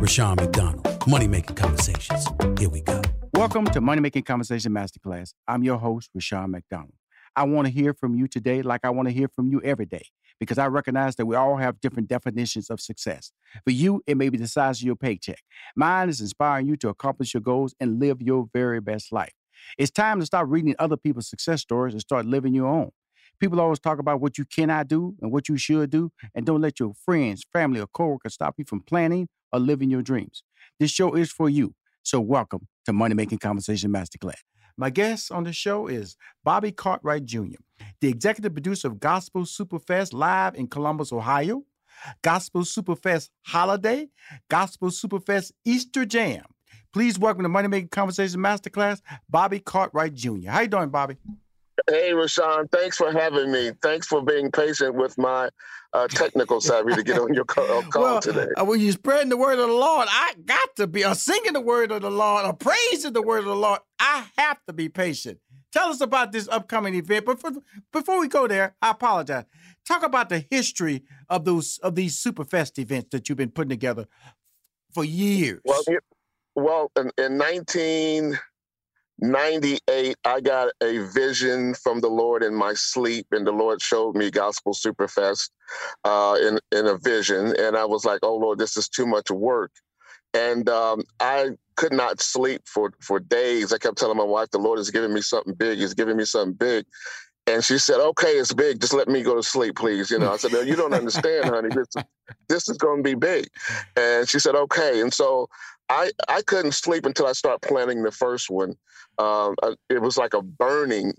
Rushion McDonald. Money Making Conversations. Here we go. Welcome to Money Making Conversation Masterclass. I'm your host, Rushion McDonald. I want to hear from you today like I want to hear from you every day because I recognize that we all have different definitions of success. For you, it may be the size of your paycheck. Mine is inspiring you to accomplish your goals and live your very best life. It's time to stop reading other people's success stories and start living your own. People always talk about what you cannot do and what you should do, and don't let your friends, family, or coworkers stop you from planning or living your dreams. This show is for you. So welcome to Money Making Conversation Masterclass. My guest on the show is Bobby Cartwright Jr., the executive producer of Gospel Superfest live in Columbus, Ohio, Gospel Superfest Holiday, Gospel Superfest Easter Jam. Please welcome to Money Making Conversation Masterclass, Bobby Cartwright Jr. How you doing, Bobby? Hey, Rushion, thanks for having me. Thanks for being patient with my uh, technical savvy to get on your call, call well, today. Uh, when you're spreading the word of the Lord, I got to be, or singing the word of the Lord, or praising the word of the Lord, I have to be patient. Tell us about this upcoming event. But for, before we go there, I apologize. Talk about the history of those of these Superfest events that you've been putting together for years. Well, well, in, in 19- 98, I got a vision from the Lord in my sleep, and the Lord showed me Gospel Superfest uh, in in a vision, and I was like, "Oh Lord, this is too much work," and um, I could not sleep for for days. I kept telling my wife, "The Lord is giving me something big. He's giving me something big." And she said, "Okay, it's big. Just let me go to sleep, please." You know, I said, "No, you don't understand, honey. This this is going to be big." And she said, "Okay." And so I I couldn't sleep until I start planning the first one. Um, uh, it was like a burning,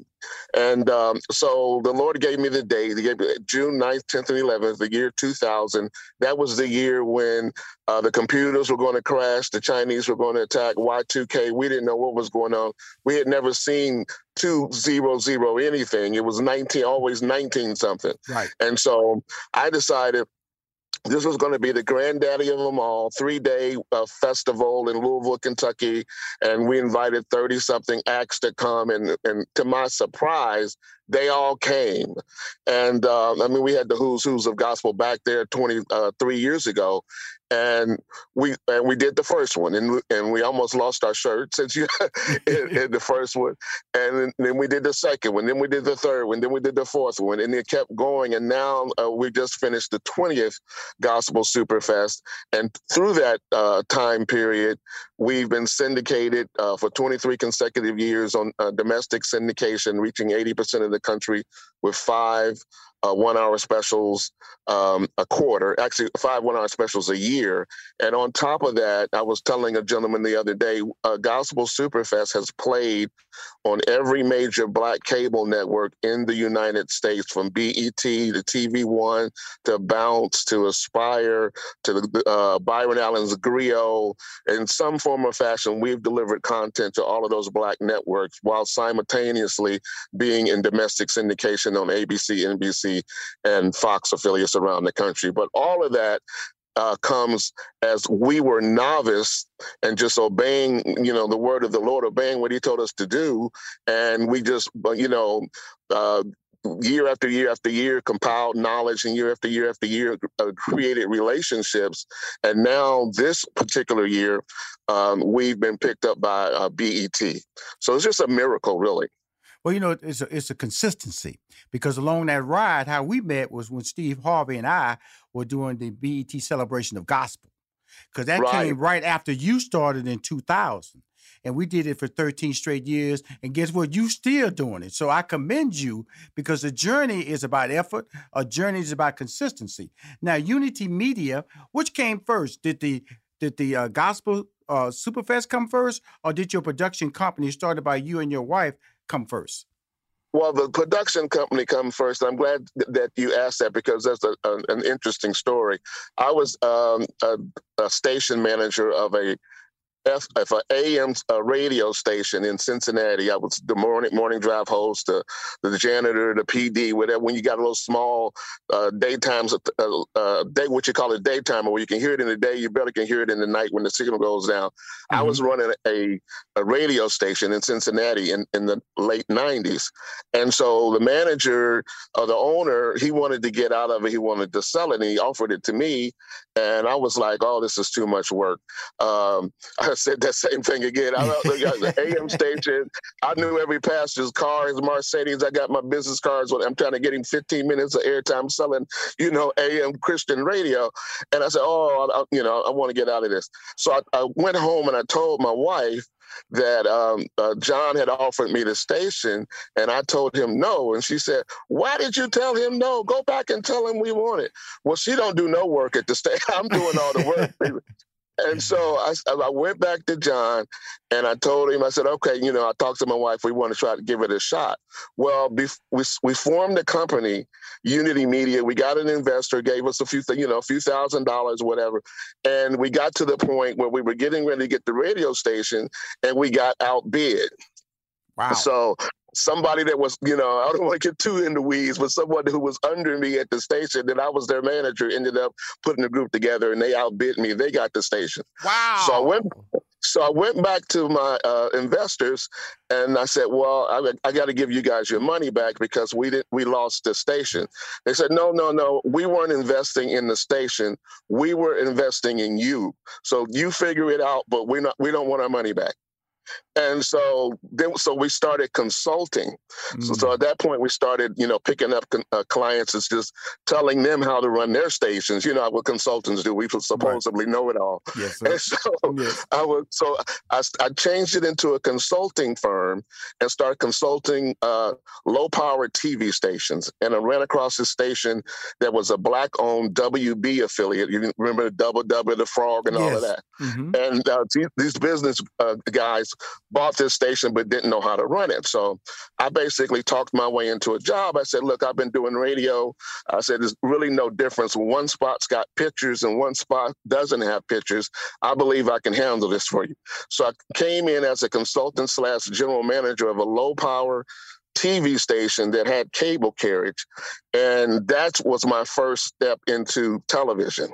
and um, so the Lord gave me the date. He gave me June 9th, 10th, and 11th, the year 2000. That was the year when uh, the computers were going to crash, the Chinese were going to attack Y2K. We didn't know what was going on. We had never seen two zero zero anything. It was 19, always 19 something. Right. And so I decided this was going to be the granddaddy of them all, three day uh, festival in Louisville, Kentucky. And we invited 30 something acts to come. And, and to my surprise, they all came. And uh, I mean, we had the who's who's of gospel back there 23 uh, years ago and we and we did the first one, and and we almost lost our shirt since you in, in, the first one, and then we did the second one, then we did the third one, then we did the fourth one, and it kept going, and now uh, we just finished the twentieth Gospel Superfest, and through that uh, time period, we've been syndicated uh, for 23 consecutive years on uh, domestic syndication, reaching 80% of the country with five uh, one hour specials um, a quarter, actually five one hour specials a year. And on top of that, I was telling a gentleman the other day, uh, Gospel Superfest has played on every major black cable network in the United States, from BET to TV One to Bounce to Aspire to the, uh, Byron Allen's Grio. In some form or fashion, we've delivered content to all of those black networks while simultaneously being in domestic syndication on ABC, NBC, and Fox affiliates around the country. But all of that uh, comes as we were novice and just obeying, you know, the word of the Lord, obeying what He told us to do, and we just, you know, uh, year after year after year compiled knowledge and year after year after year uh, created relationships. And now this particular year um, we've been picked up by uh, bet so it's just a miracle really well, you know, it's a, it's a consistency because along that ride, how we met was when Steve Harvey and I were doing the BET celebration of gospel. Because that right. came right after you started in 2000. And we did it for 13 straight years. And guess what? You still doing it. So I commend you because the journey is about effort. A journey is about consistency. Now, Unity Media, which came first? Did the did the uh, gospel uh, Superfest come first, or did your production company started by you and your wife come first? Well, the production company come first. I'm glad that you asked that because that's a, a, an interesting story. I was um, a, a, station manager of a F, if an AM uh, radio station in Cincinnati, I was the morning morning drive host, the, the janitor, the PD, whatever. When you got a little small uh, daytimes, uh, uh, day what you call a daytimer, where you can hear it in the day, you better can hear it in the night when the signal goes down. Mm-hmm. I was running a, a radio station in Cincinnati in, in the late '90s, and so the manager or the owner, he wanted to get out of it. He wanted to sell it, and he offered it to me, and I was like, "Oh, this is too much work." Um, I said that same thing again. I got the AM station. I knew every pastor's car, his Mercedes. I got my business cards. I'm trying to get him 15 minutes of airtime selling, you know, AM Christian radio. And I said, oh, I, you know, I want to get out of this. So I, I went home and I told my wife, that um, uh, John had offered me the station, and I told him no. And she said, "Why did you tell him no? Go back and tell him we want it." Well, she don't do no work at the station. I'm doing all the work. And so I, I went back to John and I told him, I said, okay, you know, I talked to my wife. We want to try to give it a shot. Well, we, we formed a company, Unity Media. We got an investor, gave us a few, you know, a few thousand dollars, whatever. And we got to the point where we were getting ready to get the radio station and we got outbid. Wow. So somebody that was, you know, I don't want to get too in the weeds, but someone who was under me at the station that I was their manager ended up putting the group together and they outbid me. They got the station. Wow. So I went so I went back to my uh, investors and I said, "Well, I, I got to give you guys your money back because we didn't we lost the station." They said, "No, no, no. We weren't investing in the station. We were investing in you. So you figure it out, but we not we don't want our money back." And so then, so we started consulting. Mm. So, so, mm. at that point, we started, you know, picking up uh, clients and just telling them how to run their stations. You know what consultants do. We supposedly right. know it all. Yes, and so yes. I was, so I, I changed it into a consulting firm and started consulting uh, low power TV stations. And I ran across this station that was a black owned WB affiliate. You remember the Double Double, the Frog, and yes. all of that. Mm-hmm. And uh, these business uh, guys bought this station but didn't know how to run it. So I basically talked my way into a job. I said, look, I've been doing radio. I said, there's really no difference. One spot's got pictures and one spot doesn't have pictures. I believe I can handle this for you. So I came in as a consultant slash general manager of a low power TV station that had cable carriage. And that was my first step into television.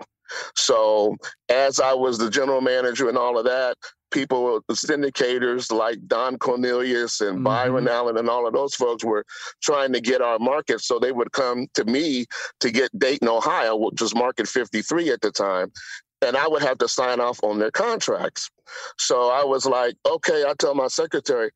So as I was the general manager and all of that, people, the syndicators like Don Cornelius and mm-hmm. Byron Allen and all of those folks were trying to get our market. So they would come to me to get Dayton, Ohio, which was market 53 at the time. And I would have to sign off on their contracts. So I was like, okay, I tell my secretary,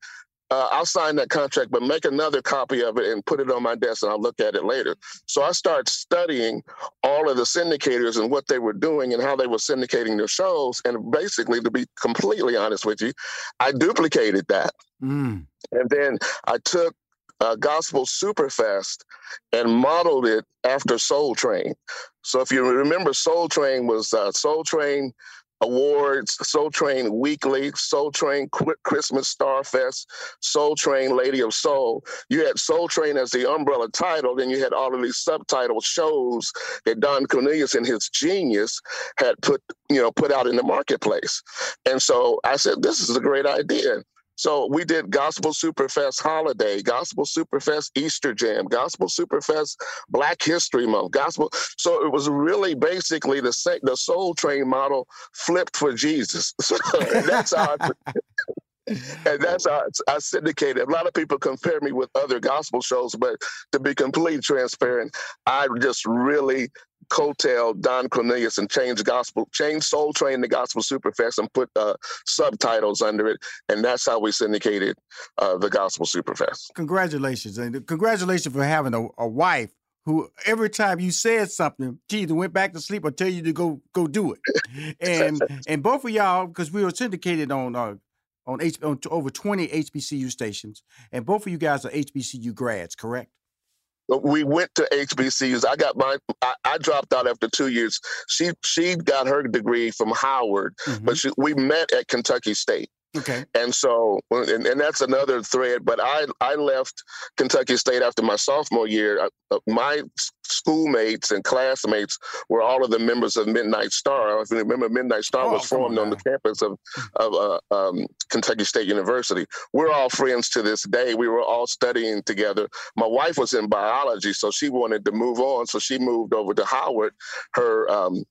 uh, I'll sign that contract, but make another copy of it and put it on my desk and I'll look at it later. So I started studying all of the syndicators and what they were doing and how they were syndicating their shows. And basically, to be completely honest with you, I duplicated that. Mm. And then I took uh, Gospel Superfest and modeled it after Soul Train. So if you remember, Soul Train was uh, Soul Train Awards, Soul Train Weekly, Soul Train Christmas Starfest, Soul Train Lady of Soul. You had Soul Train as the umbrella title, then you had all of these subtitle shows that Don Cornelius and his genius had put, you know, put out in the marketplace. And so I said, this is a great idea. So we did Gospel Superfest Holiday, Gospel Superfest Easter Jam, Gospel Superfest Black History Month, Gospel. So it was really basically the the Soul Train model flipped for Jesus. So that's how. I, and that's how I syndicated. A lot of people compare me with other gospel shows, but to be completely transparent, I just really coattail Don Cornelius and change gospel, change Soul Train the Gospel Superfest and put uh, subtitles under it, and that's how we syndicated uh, the Gospel Superfest. Congratulations, and congratulations for having a, a wife who every time you said something, she either went back to sleep or tell you to go go do it. And and both of y'all, because we were syndicated on uh, on, H, on over twenty HBCU stations, and both of you guys are HBCU grads, correct? We went to HBCUs. I got my I, I, dropped out after two years. She she got her degree from Howard, mm-hmm. but she, we met at Kentucky State. Okay. And so, and, and, that's another thread. But I I left Kentucky State after my sophomore year. Uh, my schoolmates and classmates were all of the members of Midnight Star. If you remember, Midnight Star oh, was formed on, on, the campus of of uh, um, Kentucky State University. We're all friends to this day. We were all studying together. My wife was in biology, so she wanted to move on. So she moved over to Howard her um,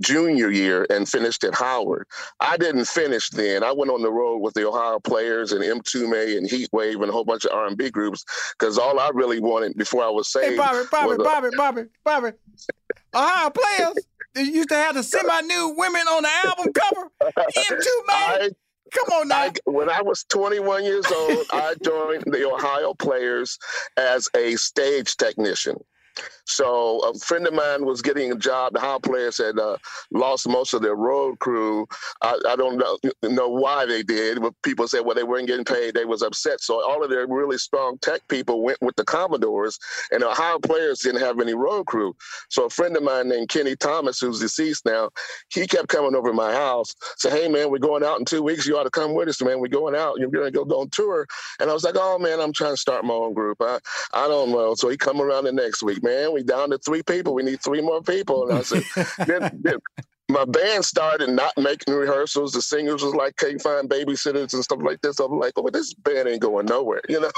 junior year and finished at Howard. I didn't finish then. I went on the road with the Ohio Players and Mtume and Heatwave and a whole bunch of R&B groups because all I really wanted before I was saved. Hey, Bobby, Bobby, Bobby, Bobby, Bobby. Ohio Players they used to have the semi-nude women on the album cover. Mtume. Come on now. I, when I was 21 years old, I joined the Ohio Players as a stage technician. So a friend of mine was getting a job. The Howard players had uh, lost most of their road crew. I, I, don't know, know why they did, but people said, well, they weren't getting paid. They was upset. So all of their really strong tech people went with the Commodores, and the Howard players didn't have any road crew. So a friend of mine named Kenny Thomas, who's deceased now, he kept coming over to my house, say, hey, man, we're going out in two weeks. You ought to come with us, man. We're going out. You're going to go on tour. And I was like, oh, man, I'm trying to start my own group. I, I don't know. So he come around the next week, man we down to three people. We need three more people. And I said, then, then, my band started not making rehearsals. The singers was like, can't find babysitters and stuff like this. I'm like, oh, but this band ain't going nowhere, you know?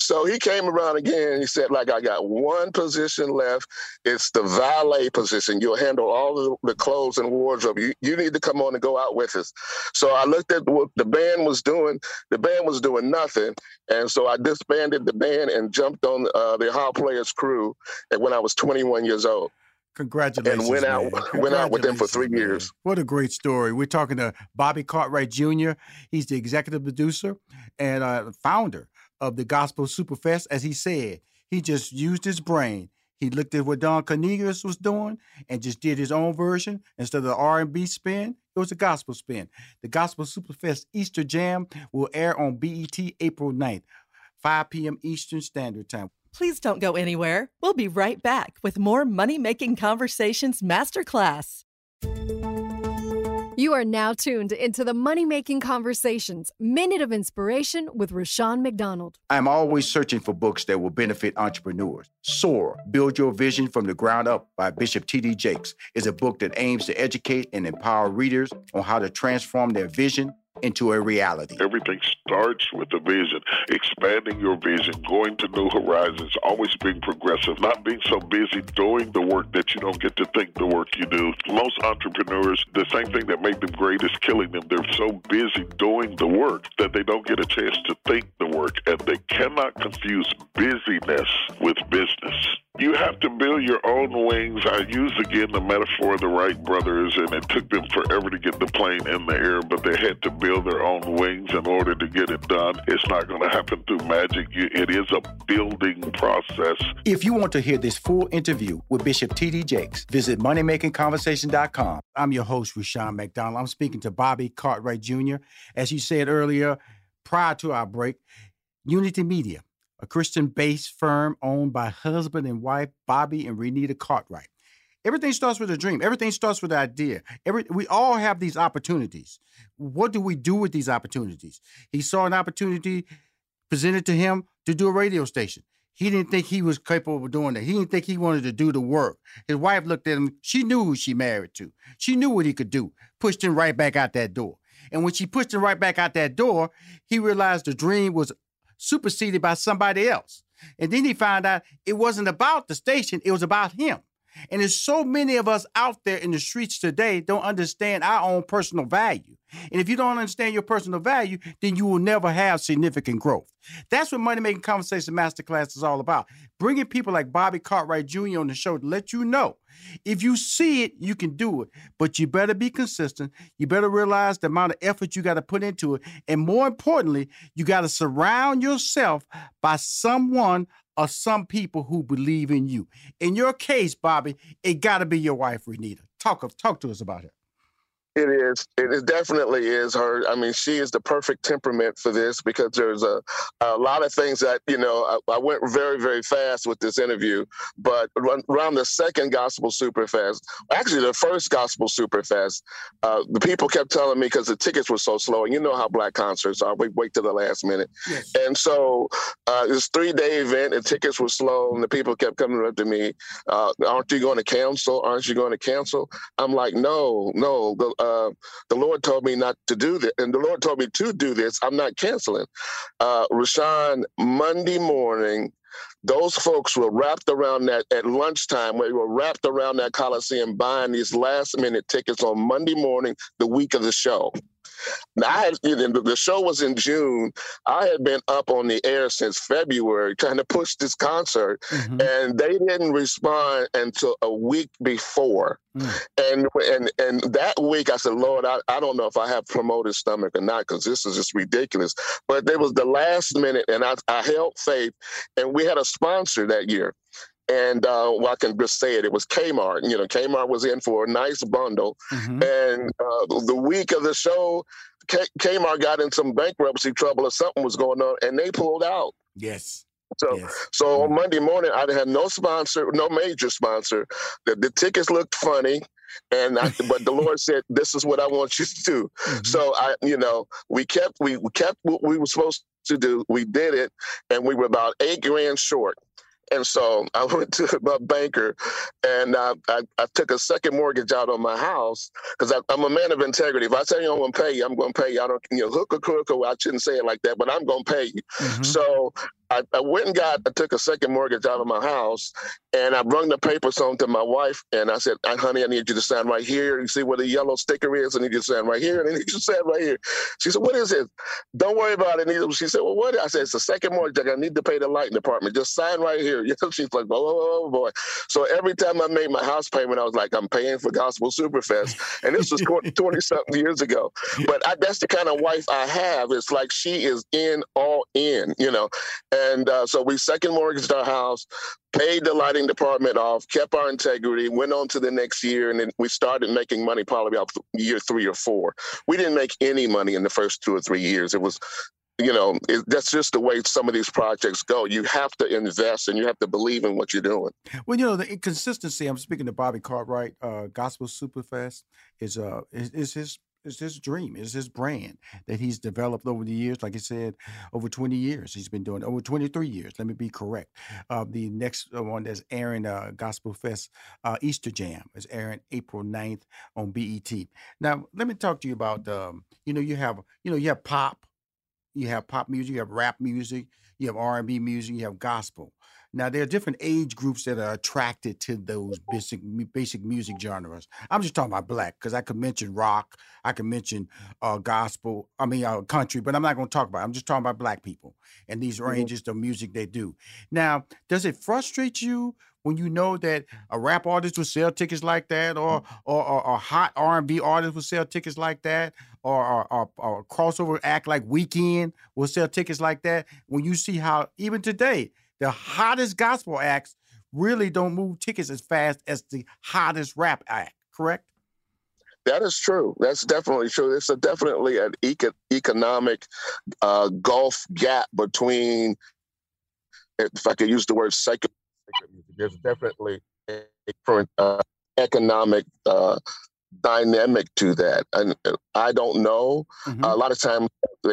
So he came around again and he said, like, I got one position left. It's the valet position. You'll handle all the clothes and wardrobe. You, you need to come on and go out with us. So I looked at what the band was doing. The band was doing nothing. And so I disbanded the band and jumped on uh, the Ohio Players crew when I was 21 years old. Congratulations. And went out went out with them for three man. years. What a great story. We're talking to Bobby Cartwright Jr. He's the executive producer and uh, founder of the Gospel Superfest. As he said, he just used his brain. He looked at what Don Cornelius was doing and just did his own version instead of the R&B spin. It was a gospel spin. The Gospel Superfest Easter Jam will air on BET April 9th, 5 p.m. Eastern Standard Time. Please don't go anywhere. We'll be right back with more Money Making Conversations Masterclass. You are now tuned into the Money Making Conversations Minute of Inspiration with Rushion McDonald. I'm always searching for books that will benefit entrepreneurs. Soar, Build Your Vision from the Ground Up by Bishop T.D. Jakes is a book that aims to educate and empower readers on how to transform their vision into a reality. Everything starts with a vision, expanding your vision, going to new horizons, always being progressive, not being so busy doing the work that you don't get to think the work you do. Most entrepreneurs, the same thing that made them great is killing them. They're so busy doing the work that they don't get a chance to think the work, and they cannot confuse busyness with business. You have to build your own wings. I use again the metaphor of the Wright brothers, and it took them forever to get the plane in the air, but they had to build their own wings in order to get it done. It's not going to happen through magic. It is a building process. If you want to hear this full interview with Bishop T.D. Jakes, visit moneymakingconversation.com. I'm your host, Rushion McDonald. I'm speaking to Bobby Cartwright Jr. As you said earlier, prior to our break, Unity Media a Christian based firm owned by husband and wife Bobby and Renita Cartwright. Everything starts with a dream. Everything starts with an idea. Every, we all have these opportunities. What do we do with these opportunities? He saw an opportunity presented to him to do a radio station. He didn't think he was capable of doing that. He didn't think he wanted to do the work. His wife looked at him. She knew who she married to. She knew what he could do. Pushed him right back out that door. And when she pushed him right back out that door, he realized the dream was superseded by somebody else. And then he found out it wasn't about the station, it was about him. And there's so many of us out there in the streets today don't understand our own personal value. And if you don't understand your personal value, then you will never have significant growth. That's what Money Making Conversation Masterclass is all about. Bringing people like Bobby Cartwright Jr. on the show to let you know if you see it, you can do it. But you better be consistent. You better realize the amount of effort you got to put into it. And more importantly, you got to surround yourself by someone or some people who believe in you. In your case, Bobby, it got to be your wife, Renita. Talk, of talk to us about it. It is. It definitely is her. I mean, she is the perfect temperament for this because there's a, a lot of things that, you know, I, I went very, very fast with this interview, but around the second Gospel Superfest, actually the first Gospel Superfest, uh, the people kept telling me because the tickets were so slow, and you know how black concerts are, we wait to the last minute. Yes. And so uh, this three day event, and tickets were slow, and the people kept coming up to me, uh, aren't you going to cancel? Aren't you going to cancel? I'm like, no, no. The, uh, the Lord told me not to do this, and the Lord told me to do this. I'm not canceling. Uh, Rushion, Monday morning, those folks were wrapped around that at lunchtime. We were wrapped around that Coliseum buying these last minute tickets on Monday morning, the week of the show. I had, know, the show was in June. I had been up on the air since February trying to push this concert, mm-hmm. and they didn't respond until a week before. Mm. And and and that week, I said, Lord, I, I don't know if I have promoted stomach or not because this is just ridiculous. But it was the last minute, and I, I held faith, and we had a sponsor that year. And uh, well, I can just say it. It was Kmart. You know, Kmart was in for a nice bundle. Mm-hmm. And uh, the week of the show, K- Kmart got in some bankruptcy trouble or something was going on, and they pulled out. Yes. So, yes. so on mm-hmm. Monday morning, I had no sponsor, no major sponsor. The, the tickets looked funny, and I, but the Lord said, "This is what I want you to do." Mm-hmm. So I, you know, we kept we, we kept what we were supposed to do. We did it, and we were about eight grand short. And so I went to my banker and I, I, I took a second mortgage out on my house because I'm a man of integrity. If I tell you I'm going to pay you, I'm going to pay you. I don't, you know, hook or crook, or I shouldn't say it like that, but I'm going to pay you. Mm-hmm. So I, I, went and got, I took a second mortgage out of my house and I brung the papers home to my wife and I said, honey, I need you to sign right here. You see where the yellow sticker is? I need you to sign right here. And I need you to sign right here. She said, what is it? Don't worry about it. She said, well, what? I said, it's a second mortgage. I need to pay the lighting department. Just sign right here. She's like, oh, oh, oh, boy. So every time I made my house payment, I was like, I'm paying for Gospel Superfest. And this was 20 something years ago. But I, that's the kind of wife I have. It's like she is in all in, you know. And uh, so we second mortgaged our house, paid the lighting department off, kept our integrity, went on to the next year, and then we started making money probably about year three or four. We didn't make any money in the first two or three years. It was you know, it, that's just the way some of these projects go. You have to invest and you have to believe in what you're doing. Well, you know, the inconsistency. I'm speaking to Bobby Cartwright. Uh, Gospel Superfest is uh is, is his it's his dream. It's his brand that he's developed over the years. Like I said, over 20 years he's been doing over 23 years. Let me be correct. Uh, the next one that's airing uh, Gospel Fest uh, Easter Jam is airing April 9th on BET. Now, let me talk to you about um, you know you have you know you have pop, you have pop music, you have rap music, you have R&B music, you have gospel. Now there are different age groups that are attracted to those basic basic music genres. I'm just talking about black because I could mention rock, I could mention uh, gospel, I mean uh, country, but I'm not going to talk about. It. I'm just talking about black people and these mm-hmm. ranges of music they do. Now, does it frustrate you when you know that a rap artist will sell tickets like that, or or, or, a hot R and B artist will sell tickets like that, or, or, or, or a crossover act like Weeknd will sell tickets like that? When you see how even today the hottest gospel acts really don't move tickets as fast as the hottest rap act, correct? That is true. That's definitely true. It's a definitely an eco- economic uh, gulf gap between if I could use the word secular, there's definitely a uh, economic uh, dynamic to that. And uh, I don't know. Mm-hmm. A lot of times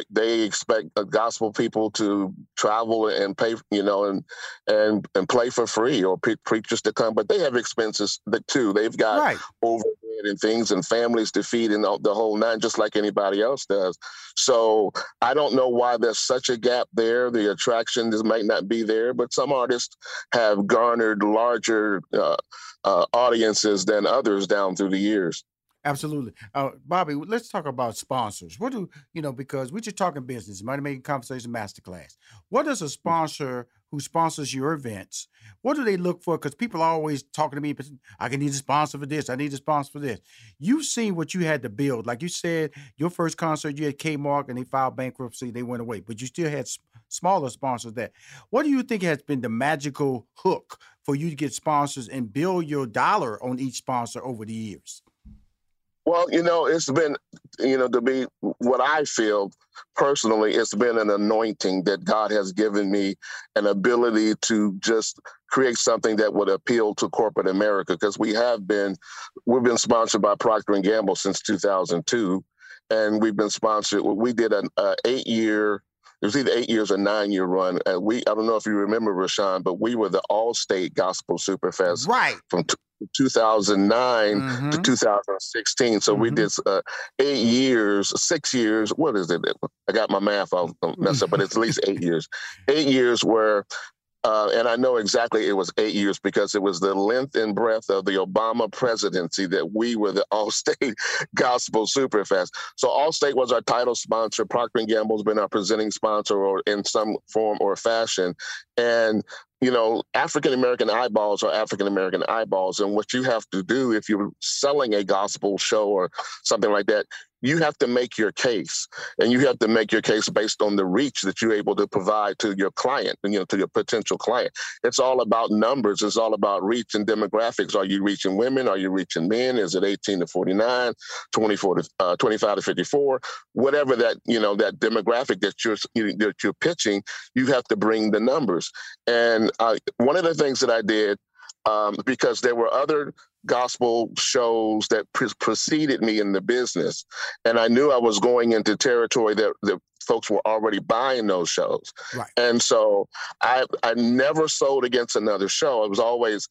they expect gospel people to travel and pay, you know, and and and play for free, or pre- preachers to come, but they have expenses that too. They've got right. overhead and things and families to feed and the whole nine, just like anybody else does. So I don't know why there's such a gap there. The attraction just might not be there, but some artists have garnered larger uh, uh, audiences than others down through the years. Absolutely. Uh, Bobby, let's talk about sponsors. What do, you know, because we're just talking business, money making conversation masterclass. What does a mm. sponsor who sponsors your events, what do they look for? Because people are always talking to me, I can need a sponsor for this, I need a sponsor for this. You've seen what you had to build. Like you said, your first concert, you had Kmart and they filed bankruptcy, they went away, but you still had smaller sponsors that. What do you think has been the magical hook for you to get sponsors and build your dollar on each sponsor over the years? Well, you know, it's been, you know, to be what I feel personally, it's been an anointing that God has given me an ability to just create something that would appeal to corporate America because we have been, we've been sponsored by Procter and Gamble since 2002, and we've been sponsored. We did an uh, eight year it was either eight years or nine year run. And we, I don't know if you remember, Rushion, but we were the Allstate Gospel Superfest right. from t- 2009 mm-hmm. to 2016. So mm-hmm. we did uh, eight years, six years. What is it? I got my math. I'll mess up, but it's at least eight years. Eight years where uh, and I know exactly it was eight years because it was the length and breadth of the Obama presidency that we were the Allstate Gospel Superfest. So Allstate was our title sponsor. Procter & Gamble's been our presenting sponsor or in some form or fashion. And you know, African American eyeballs are African American eyeballs. And what you have to do if you're selling a gospel show or something like that, you have to make your case and you have to make your case based on the reach that you're able to provide to your client and you know to your potential client. It's all about numbers. It's all about reach and demographics. Are you reaching women? Are you reaching men? Is it 18 to 49 24 to uh, 25 to 54 whatever that you know that demographic that you're that you're pitching you have to bring the numbers. And uh, one of the things that i did um, because there were other gospel shows that pre- preceded me in the business. And I knew I was going into territory that, that folks were already buying those shows. Right. And so I I never sold against another show. It was always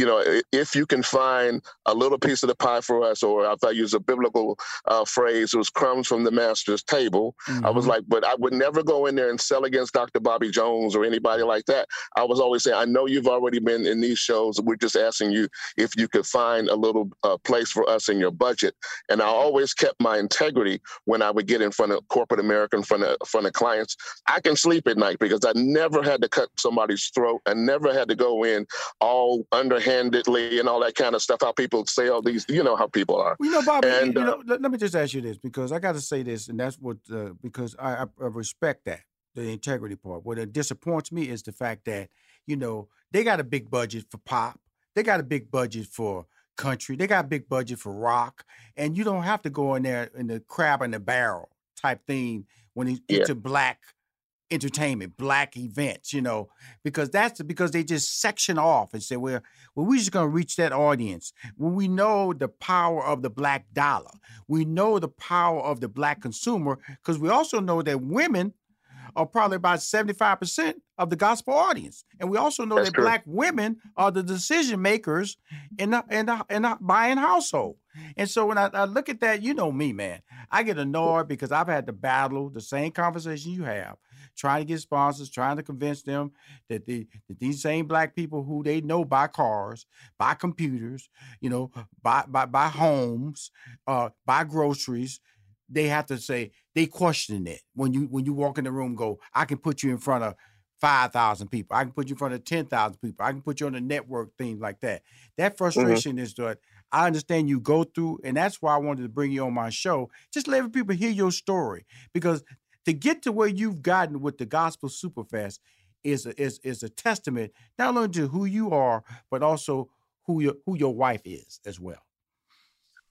you know, if you can find a little piece of the pie for us, or if I use a biblical uh, phrase, it was crumbs from the master's table. Mm-hmm. I was mm-hmm. like, but I would never go in there and sell against Dr. Bobby Jones or anybody like that. I was always saying, I know you've already been in these shows. We're just asking you if you could find a little uh, place for us in your budget. And I always kept my integrity when I would get in front of corporate America, in front of, front of clients. I can sleep at night because I never had to cut somebody's throat. I never had to go in all underhand handedly and all that kind of stuff. How people say all these, you know, how people are. You know, Bobby. And, you, uh, know, let, let, me just ask you this because I got to say this, and that's what uh, because I, I, respect that the integrity part. What it disappoints me is the fact that you know they got a big budget for pop, they got a big budget for country, they got a big budget for rock, and you don't have to go in there in the crab in the barrel type thing when it's yeah. into black entertainment, black events, you know, because that's because they just section off and say, well, well, we're just going to reach that audience. When we know the power of the black dollar, we know the power of the black consumer, because we also know that women are probably about 75% of the gospel audience. And we also know That's that true. black women are the decision makers in the, in the, in the buying household. And so when I, I, look at that, you know me, man, I get annoyed because I've had to battle the same conversation you have trying to get sponsors, trying to convince them that, the, that these same black people who they know buy cars, buy computers, you know, buy buy, buy homes, uh, buy groceries, they have to say they question it when you when you walk in the room. Go, I can put you in front of five thousand people. I can put you in front of ten thousand people. I can put you on a network, things like that. That mm-hmm. frustration mm-hmm. is that I understand you go through, and that's why I wanted to bring you on my show. Just let people hear your story because to get to where you've gotten with the Gospel Superfest is a, is is a testament not only to who you are, but also who your who your wife is as well.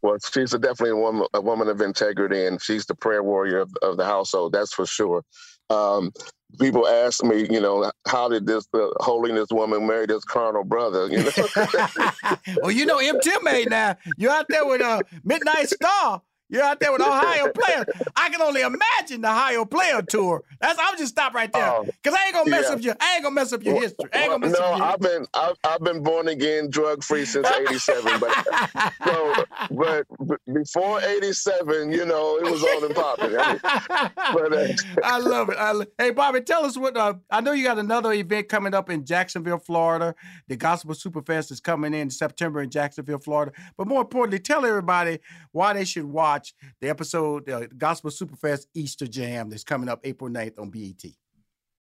Well, she's a definitely a woman, a woman of integrity, and she's the prayer warrior of, of the household. That's for sure. um, people ask me, you know, how did this uh, holiness woman marry this carnal brother? You know. well, you know, M. Tim made now. You're out there with a Midnight Star. You're out there with Ohio players. I can only imagine the Ohio player tour. That's I'm just stop right there because I ain't gonna mess yeah. up your I ain't gonna mess up your history. I ain't gonna mess no, up your I've been I've, I've been born again, drug free since '87. but so, but before '87, you know, it was all in popping. I, mean, but, uh, I love it. I lo- hey, Bobby, tell us what. Uh, I know you got another event coming up in Jacksonville, Florida. The Gospel Superfest is coming in September in Jacksonville, Florida. But more importantly, tell everybody why they should watch the episode uh, Gospel Superfest Easter Jam that's coming up April 9th on BET.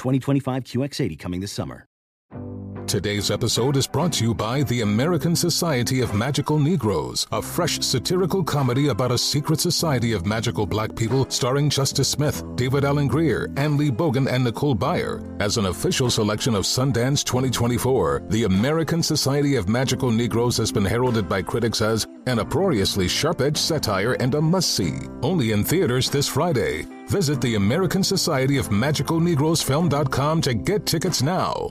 2025 QX80 coming this summer. Today's episode is brought to you by the American Society of Magical Negroes, a fresh satirical comedy about a secret society of magical black people starring Justice Smith, David Alan Grier, Anne Lee Bogan, and Nicole Byer. As an official selection of Sundance 2024, the American Society of Magical Negroes has been heralded by critics as an uproariously sharp-edged satire and a must-see. Only in theaters this Friday. Visit the American Society of Magical Negroes Film.com to get tickets now.